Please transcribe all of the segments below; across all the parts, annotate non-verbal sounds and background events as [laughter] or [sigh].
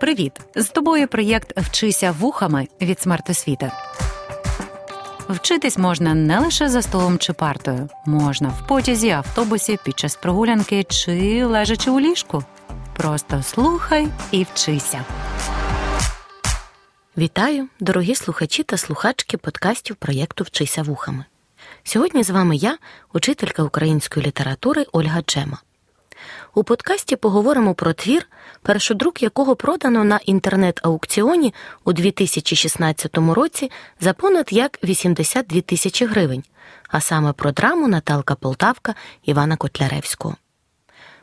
Привіт! З тобою проєкт Вчися вухами від смертосвіти. Вчитись можна не лише за столом чи партою, можна в потязі, автобусі, під час прогулянки чи лежачи у ліжку. Просто слухай і вчися. Вітаю, дорогі слухачі та слухачки подкастів проєкту Вчися вухами. Сьогодні з вами я, учителька української літератури Ольга Джема. У подкасті поговоримо про твір, першодрук якого продано на інтернет-аукціоні у 2016 році за понад як 82 тисячі гривень, а саме про драму Наталка Полтавка Івана Котляревського.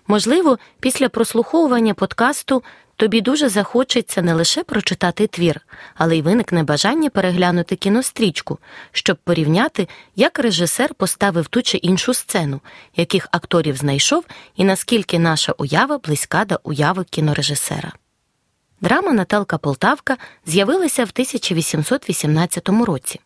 Можливо, після прослуховування подкасту тобі дуже захочеться не лише прочитати твір, але й виникне бажання переглянути кінострічку, щоб порівняти, як режисер поставив ту чи іншу сцену, яких акторів знайшов і наскільки наша уява близька до уяви кінорежисера. Драма Наталка Полтавка з'явилася в 1818 році.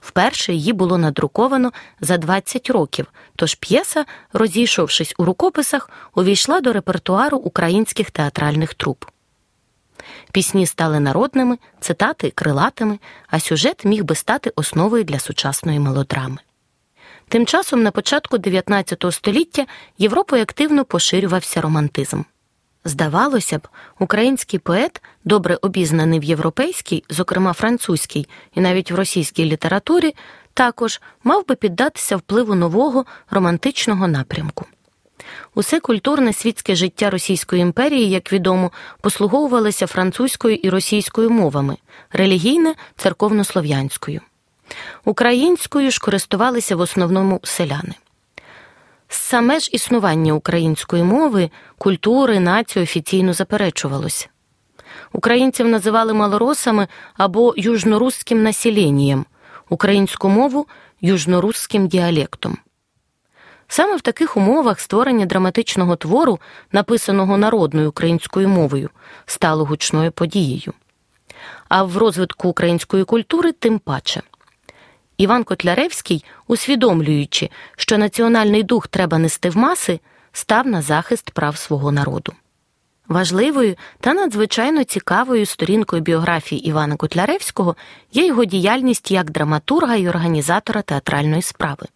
Вперше її було надруковано за 20 років, тож п'єса, розійшовшись у рукописах, увійшла до репертуару українських театральних труп. Пісні стали народними, цитати крилатими, а сюжет міг би стати основою для сучасної мелодрами. Тим часом, на початку 19 століття Європою активно поширювався романтизм. Здавалося б, український поет, добре обізнаний в європейській, зокрема французькій і навіть в російській літературі, також мав би піддатися впливу нового романтичного напрямку. Усе культурне світське життя Російської імперії, як відомо, послуговувалося французькою і російською мовами, релігійне церковнослов'янською. Українською ж користувалися в основному селяни. Саме ж існування української мови, культури, нації офіційно заперечувалося. Українців називали малоросами або южнорусським населенням, українську мову южнорусським діалектом. Саме в таких умовах створення драматичного твору, написаного народною українською мовою, стало гучною подією. А в розвитку української культури тим паче. Іван Котляревський, усвідомлюючи, що національний дух треба нести в маси, став на захист прав свого народу. Важливою та надзвичайно цікавою сторінкою біографії Івана Котляревського є його діяльність як драматурга і організатора театральної справи.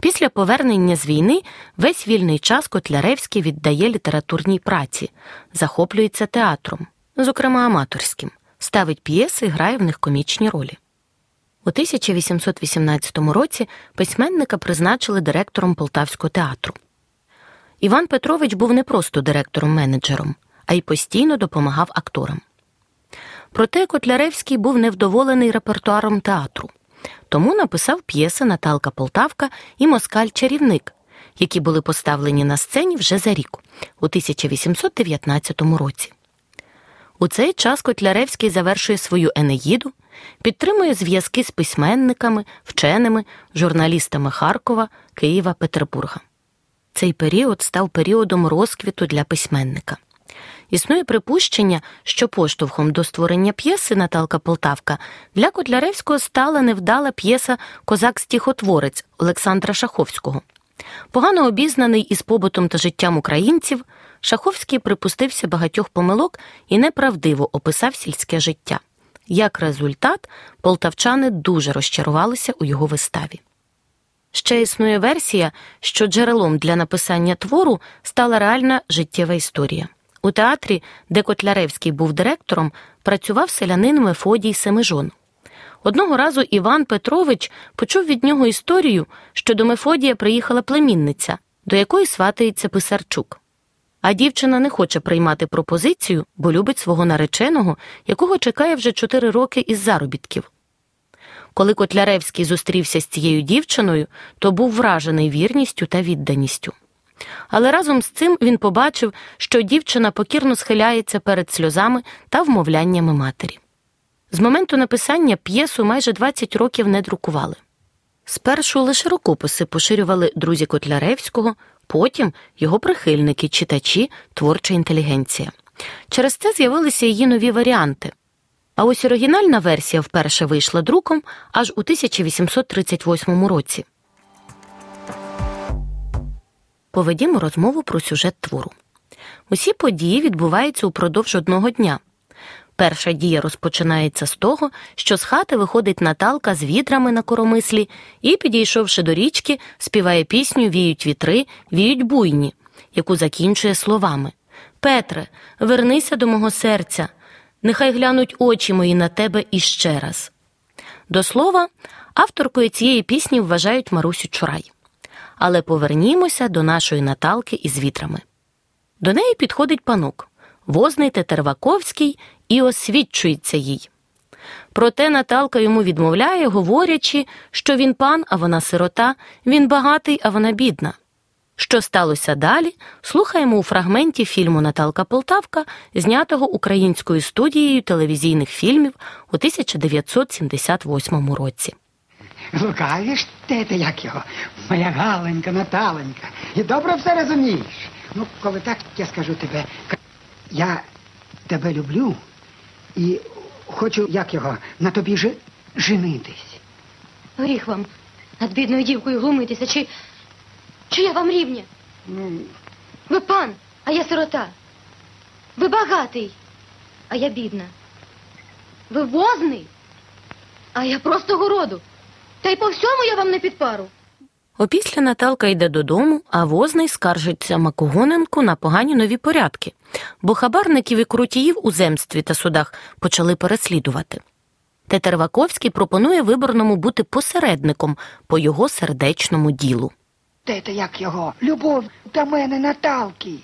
Після повернення з війни весь вільний час Котляревський віддає літературній праці, захоплюється театром, зокрема аматорським, ставить п'єси грає в них комічні ролі. У 1818 році письменника призначили директором Полтавського театру. Іван Петрович був не просто директором-менеджером, а й постійно допомагав акторам. Проте Котляревський був невдоволений репертуаром театру, тому написав п'єси Наталка Полтавка і Москаль-чарівник, які були поставлені на сцені вже за рік, у 1819 році. У цей час Котляревський завершує свою Енеїду, підтримує зв'язки з письменниками, вченими, журналістами Харкова, Києва, Петербурга. Цей період став періодом розквіту для письменника. Існує припущення, що поштовхом до створення п'єси Наталка Полтавка для Котляревського стала невдала п'єса Козак стіхотворець Олександра Шаховського. Погано обізнаний із побутом та життям українців, Шаховський припустився багатьох помилок і неправдиво описав сільське життя. Як результат, полтавчани дуже розчарувалися у його виставі. Ще існує версія, що джерелом для написання твору стала реальна життєва історія. У театрі, де Котляревський був директором, працював селянин Мефодій Семижон. Одного разу Іван Петрович почув від нього історію, що до Мефодія приїхала племінниця, до якої сватається Писарчук. А дівчина не хоче приймати пропозицію, бо любить свого нареченого, якого чекає вже чотири роки із заробітків. Коли Котляревський зустрівся з цією дівчиною, то був вражений вірністю та відданістю. Але разом з цим він побачив, що дівчина покірно схиляється перед сльозами та вмовляннями матері. З моменту написання п'єсу майже 20 років не друкували. Спершу лише рукописи поширювали друзі Котляревського, потім його прихильники, читачі, творча інтелігенція. Через це з'явилися її нові варіанти. А ось оригінальна версія вперше вийшла друком аж у 1838 році. Поведімо розмову про сюжет твору. Усі події відбуваються упродовж одного дня. Перша дія розпочинається з того, що з хати виходить Наталка з вітрами на коромислі і, підійшовши до річки, співає пісню Віють вітри, віють буйні, яку закінчує словами Петре, вернися до мого серця, нехай глянуть очі мої на тебе іще раз. До слова, авторкою цієї пісні вважають Марусю Чурай. Але повернімося до нашої Наталки із вітрами. До неї підходить панук, возний Тетерваковський, і освідчується їй. Проте Наталка йому відмовляє, говорячи, що він пан, а вона сирота, він багатий, а вона бідна. Що сталося далі, слухаємо у фрагменті фільму Наталка Полтавка, знятого українською студією телевізійних фільмів у 1978 році. Лукавиш те, ти як його? Моя Галенька, Наталенька. І добре все розумієш. Ну, коли так, я скажу тебе. Я тебе люблю і хочу, як його, на тобі же женитись. Гріх вам над бідною дівкою глумитися, чи. Чи я вам рівня? Ну, Ви пан, а я сирота. Ви багатий, а я бідна. Ви возний, а я просто городу. Та й по всьому я вам не підпару. Опісля Наталка йде додому, а возний скаржиться Макогоненку на погані нові порядки, бо хабарників і крутіїв у земстві та судах почали переслідувати. Тетерваковський пропонує виборному бути посередником по його сердечному ділу. те, ти як його? Любов до мене, Наталки.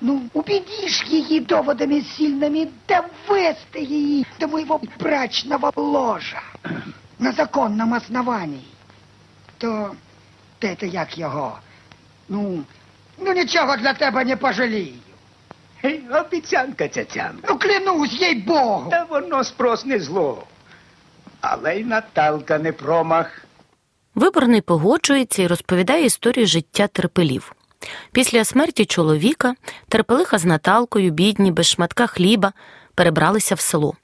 Ну, убедишь її доводами сильними довести її до моего брачного ложа на законному основании. То те, ти як його? Ну, ну нічого для тебе не пожалію. Гей, Обіцянка цяцянка. Ну, клянусь, їй Богу. Та воно спрос не зло. Але й Наталка не промах. Виборний погоджується і розповідає історію життя терпелів. Після смерті чоловіка терпелиха з Наталкою, бідні, без шматка хліба, перебралися в село.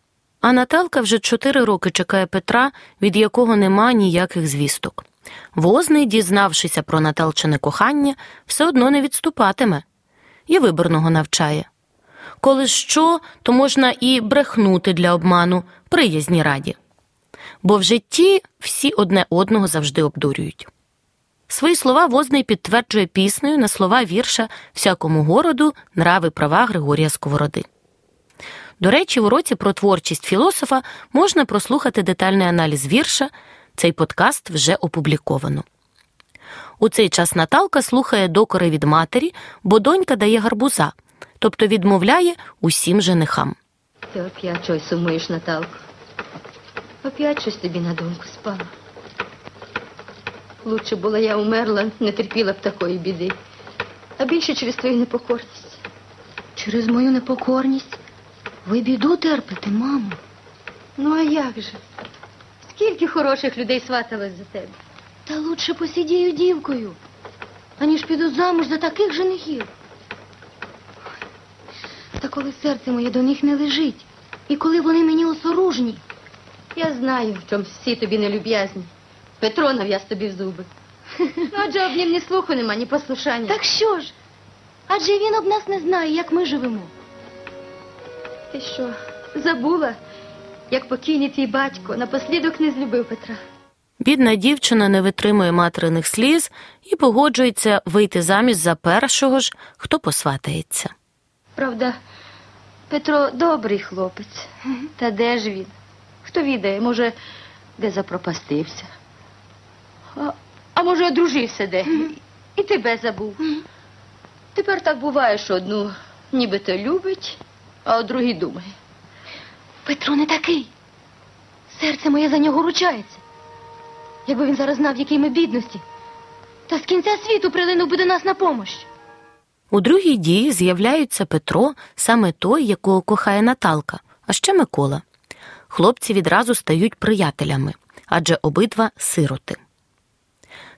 А Наталка вже чотири роки чекає Петра, від якого нема ніяких звісток. Возний, дізнавшися про Наталчине кохання, все одно не відступатиме. І виборного навчає. Коли що, то можна і брехнути для обману, приязні раді. Бо в житті всі одне одного завжди обдурюють. Свої слова возний підтверджує піснею на слова вірша всякому городу нрави права Григорія Сковороди. До речі, в уроці про творчість філософа можна прослухати детальний аналіз вірша. Цей подкаст вже опубліковано. У цей час Наталка слухає докори від матері, бо донька дає гарбуза, тобто відмовляє усім женихам. Ти оп'ять чогось сумуєш, Наталко. Оп'ять щось тобі на думку спало. Лучше була я умерла, не терпіла б такої біди. А більше через твою непокорність. Через мою непокорність? Ви біду терпите, мамо. Ну, а як же? Скільки хороших людей сваталось за тебе? Та лучше посидію дівкою, аніж піду замуж за таких женихів. Та коли серце моє до них не лежить, і коли вони мені осоружні, я знаю, в чому всі тобі нелюб'язні. Петро нав'яз тобі в зуби. [laughs] Адже об нім ні слуху нема, ні послушання. Так що ж? Адже він об нас не знає, як ми живемо. Ти що, забула, як покійний твій батько напослідок не злюбив Петра? Бідна дівчина не витримує материних сліз і погоджується вийти заміж за першого ж, хто посватається. Правда, Петро добрий хлопець. Та де ж він? Хто відає, може, де запропастився? А, а може, одружився де? І тебе забув. Тепер так буває, що одну нібито любить, а о другій думає. Петро не такий. Серце моє за нього ручається. Якби він зараз знав, якій ми бідності, та з кінця світу прилинув би до нас на помощ. У другій дії з'являється Петро, саме той, якого кохає Наталка, а ще Микола. Хлопці відразу стають приятелями, адже обидва сироти.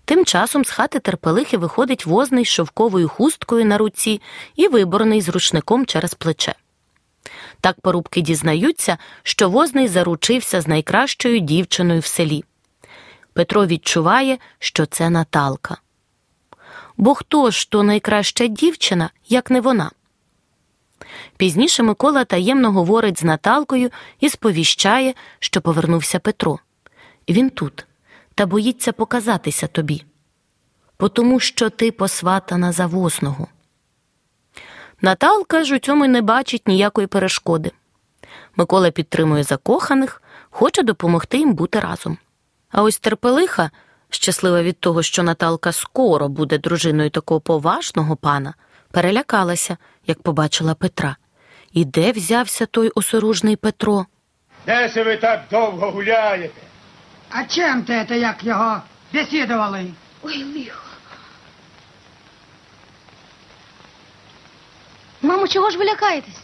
Тим часом з хати терпелихи виходить возний з шовковою хусткою на руці і виборний з рушником через плече. Так порубки дізнаються, що возний заручився з найкращою дівчиною в селі. Петро відчуває, що це Наталка. Бо хто ж то найкраща дівчина, як не вона? Пізніше Микола таємно говорить з Наталкою і сповіщає, що повернувся Петро. Він тут, та боїться показатися тобі, бо тому що ти посватана за возного. Наталка ж у цьому й не бачить ніякої перешкоди. Микола підтримує закоханих, хоче допомогти їм бути разом. А ось терпелиха, щаслива від того, що Наталка скоро буде дружиною такого поважного пана, перелякалася, як побачила Петра. І де взявся той осоружний Петро? Де се ви так довго гуляєте? А чим ти це, як його бесідували? Ой, лихо. Мамо, чого ж ви лякаєтесь?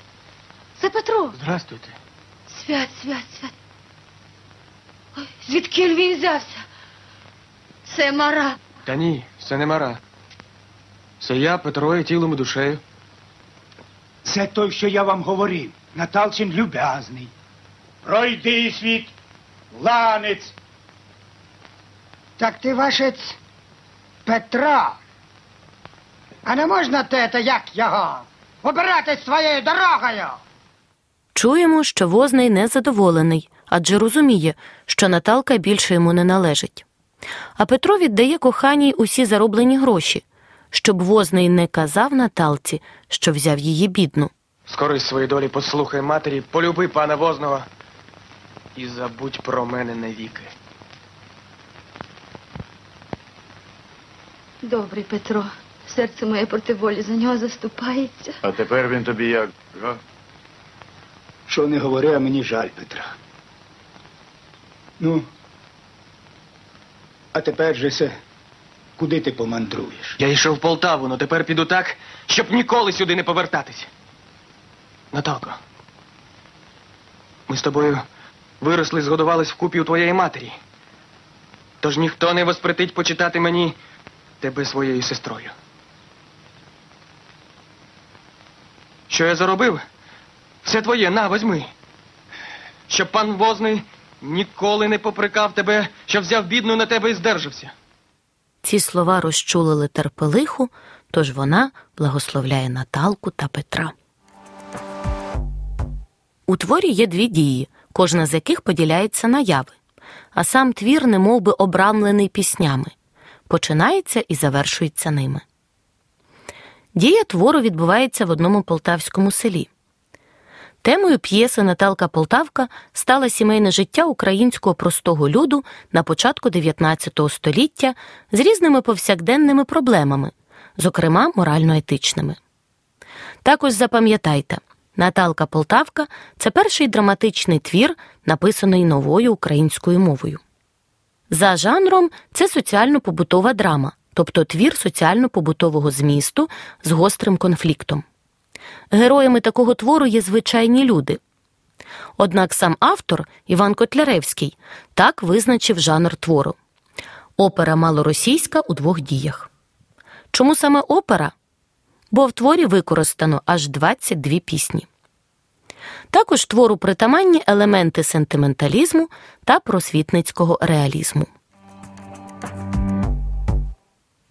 Це Петро. Здрастуйте. Свят, свят, свят. Ой, звідки він взявся? Це мара. Та ні, це не мара. Це я, Петро, і тілом і душею. Це той, що я вам говорив. Наталчин люб'язний. Пройди світ, ланець. Так ти вашець Петра. А не можна те, як його? Обиратись своєю дорогою. Чуємо, що возний незадоволений, адже розуміє, що Наталка більше йому не належить. А Петро віддає коханій усі зароблені гроші, щоб возний не казав Наталці, що взяв її бідну. Скоро із своєї долі послухай матері, полюби пана возного і забудь про мене навіки. Добрий Петро. Серце моє проти волі за нього заступається. А тепер він тобі як? га? Що не говори, а мені жаль Петра. Ну. А тепер же се, куди ти помандруєш? Я йшов в Полтаву, но тепер піду так, щоб ніколи сюди не повертатись. Наталко, ми з тобою виросли, згодувались вкупі у твоєї матері. Тож ніхто не воспретить почитати мені тебе своєю сестрою. Що я заробив? Все твоє, на, возьми. Щоб пан возний ніколи не попрекав тебе, що взяв бідну на тебе і здержався. Ці слова розчулили терпелиху, тож вона благословляє Наталку та Петра. У творі є дві дії, кожна з яких поділяється на яви, а сам твір немов би обрамлений піснями, починається і завершується ними. Дія твору відбувається в одному полтавському селі. Темою п'єси Наталка Полтавка стала сімейне життя українського простого люду на початку 19 століття з різними повсякденними проблемами, зокрема морально-етичними. Також запам'ятайте, Наталка Полтавка це перший драматичний твір, написаний новою українською мовою. За жанром це соціально-побутова драма, тобто твір соціально-побутового змісту з гострим конфліктом. Героями такого твору є звичайні люди. Однак сам автор Іван Котляревський так визначив жанр твору опера малоросійська у двох діях. Чому саме опера? Бо в творі використано аж 22 пісні. Також твору притаманні елементи сентименталізму та просвітницького реалізму.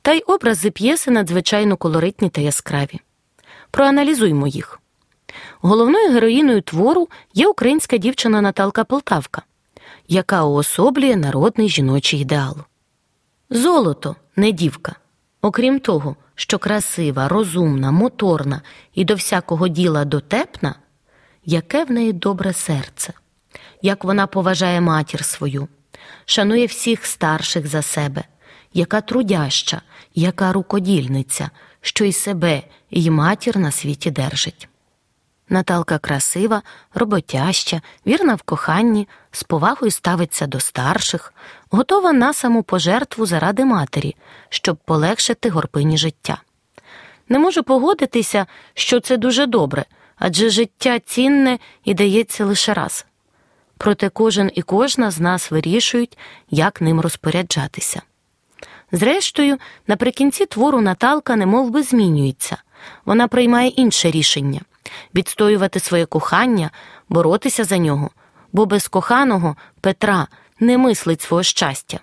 Та й образи п'єси надзвичайно колоритні та яскраві. Проаналізуймо їх. Головною героїною твору є українська дівчина Наталка Полтавка, яка уособлює народний жіночий ідеал. Золото не дівка. Окрім того, що красива, розумна, моторна і до всякого діла дотепна, яке в неї добре серце, як вона поважає матір свою, шанує всіх старших за себе, яка трудяща, яка рукодільниця, що й себе, і матір на світі держить. Наталка красива, роботяща, вірна в коханні, з повагою ставиться до старших, готова на саму пожертву заради матері, щоб полегшити горпині життя. Не можу погодитися, що це дуже добре, адже життя цінне і дається лише раз. Проте кожен і кожна з нас вирішують, як ним розпоряджатися. Зрештою, наприкінці твору Наталка немов би змінюється, вона приймає інше рішення відстоювати своє кохання, боротися за нього, бо без коханого Петра не мислить свого щастя.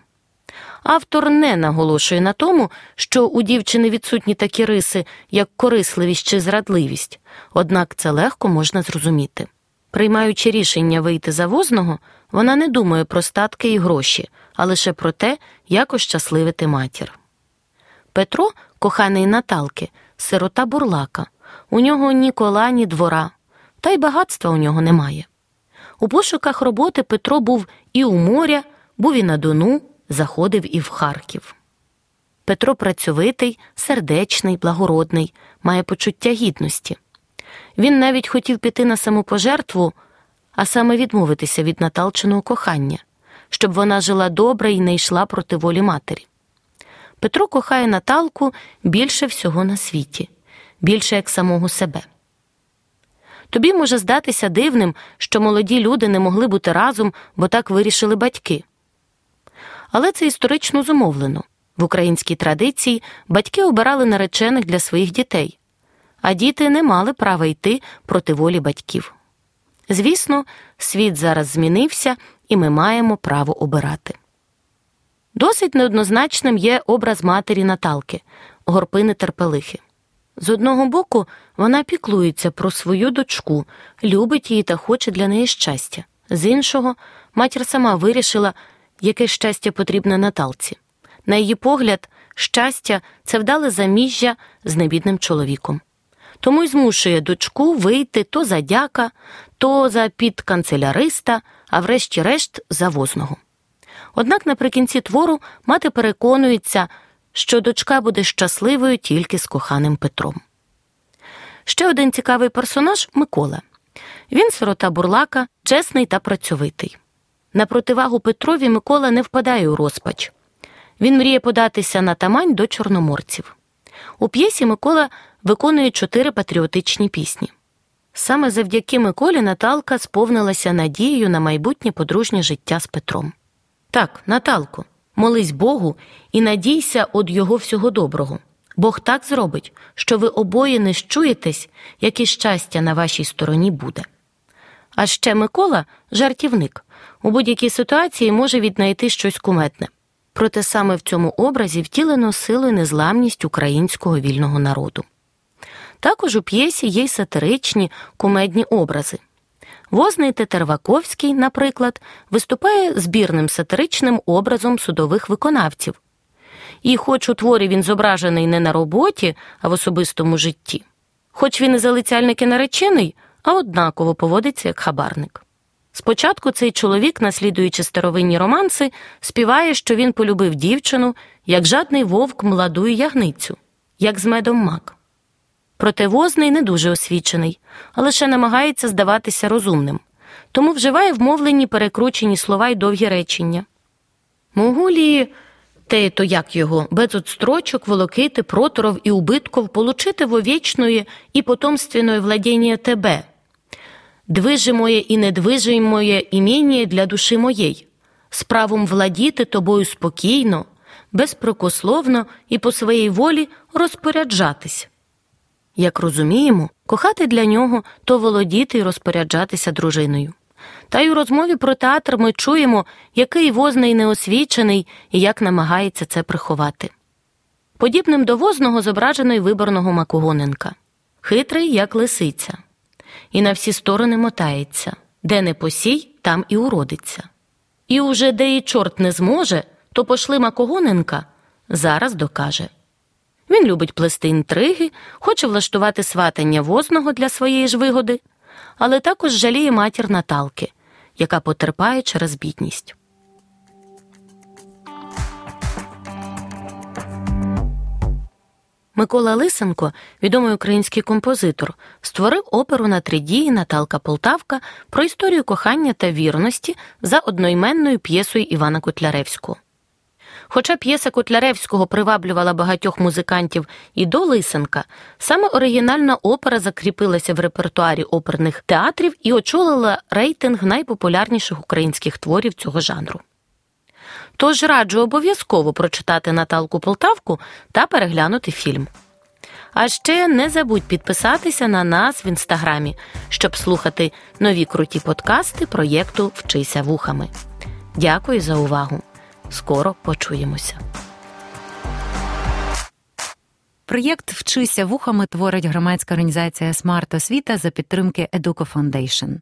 Автор не наголошує на тому, що у дівчини відсутні такі риси, як корисливість чи зрадливість, однак це легко можна зрозуміти. Приймаючи рішення вийти за возного, вона не думає про статки і гроші, а лише про те, як ощасливити матір. Петро, коханий Наталки, сирота бурлака. У нього ні кола, ні двора, та й багатства у нього немає. У пошуках роботи Петро був і у моря, був і на Дону, заходив і в Харків. Петро працьовитий, сердечний, благородний, має почуття гідності. Він навіть хотів піти на самопожертву, а саме відмовитися від Наталчиного кохання, щоб вона жила добре і не йшла проти волі матері. Петро кохає Наталку більше всього на світі, більше як самого себе. Тобі може здатися дивним, що молоді люди не могли бути разом, бо так вирішили батьки. Але це історично зумовлено. В українській традиції батьки обирали наречених для своїх дітей, а діти не мали права йти проти волі батьків. Звісно, світ зараз змінився, і ми маємо право обирати. Досить неоднозначним є образ матері Наталки, горпини терпелихи. З одного боку, вона піклується про свою дочку, любить її та хоче для неї щастя. З іншого, матір сама вирішила, яке щастя потрібне Наталці. На її погляд, щастя це вдале заміжжя з небідним чоловіком. Тому й змушує дочку вийти то за дяка, то за підканцеляриста, а врешті-решт за возного. Однак наприкінці твору мати переконується, що дочка буде щасливою тільки з коханим Петром. Ще один цікавий персонаж Микола. Він сирота бурлака, чесний та працьовитий. На противагу Петрові Микола не впадає у розпач. Він мріє податися на тамань до чорноморців. У п'єсі Микола виконує чотири патріотичні пісні. Саме завдяки Миколі Наталка сповнилася надією на майбутнє подружнє життя з Петром. Так, Наталко, молись Богу і надійся од Його всього доброго. Бог так зробить, що ви обоє не щуєтесь, як і щастя на вашій стороні буде. А ще Микола жартівник, у будь-якій ситуації може віднайти щось куметне. Проте саме в цьому образі втілено силу і незламність українського вільного народу. Також у п'єсі є й сатиричні кумедні образи. Возний Тетерваковський, наприклад, виступає збірним сатиричним образом судових виконавців. І, хоч у творі він зображений не на роботі, а в особистому житті, хоч він і залицяльник і наречений, а однаково поводиться як хабарник. Спочатку цей чоловік, наслідуючи старовинні романси, співає, що він полюбив дівчину, як жадний вовк младу ягницю, як з медом мак. Проте возний не дуже освічений, а лише намагається здаватися розумним, тому вживає вмовлені перекручені слова й довгі речення. Могулі, те то як його, без отстрочок, волокити, проторов і убитков получити вовічної і потомственної владіння тебе. Движе моє і недвиже моє іміння для душі моєї, з правом владіти тобою спокійно, безпрокословно і по своїй волі розпоряджатись. Як розуміємо, кохати для нього то володіти і розпоряджатися дружиною. Та й у розмові про театр ми чуємо, який возний неосвічений і як намагається це приховати. Подібним до возного зображено й виборного Макогоненка хитрий, як лисиця, і на всі сторони мотається де не посій, там і уродиться. І уже де і чорт не зможе, то пошли Макогоненка зараз докаже. Він любить плести інтриги, хоче влаштувати сватання возного для своєї ж вигоди, але також жаліє матір Наталки, яка потерпає через бідність. Микола Лисенко, відомий український композитор, створив оперу на три дії Наталка Полтавка про історію кохання та вірності за одноіменною п'єсою Івана Котляревського. Хоча п'єса Котляревського приваблювала багатьох музикантів і до Лисенка, саме оригінальна опера закріпилася в репертуарі оперних театрів і очолила рейтинг найпопулярніших українських творів цього жанру. Тож раджу обов'язково прочитати Наталку Полтавку та переглянути фільм. А ще не забудь підписатися на нас в інстаграмі, щоб слухати нові круті подкасти проєкту Вчися вухами. Дякую за увагу! Скоро почуємося. Проєкт Вчися вухами творить громадська організація Смарт Освіта за підтримки Educo Foundation.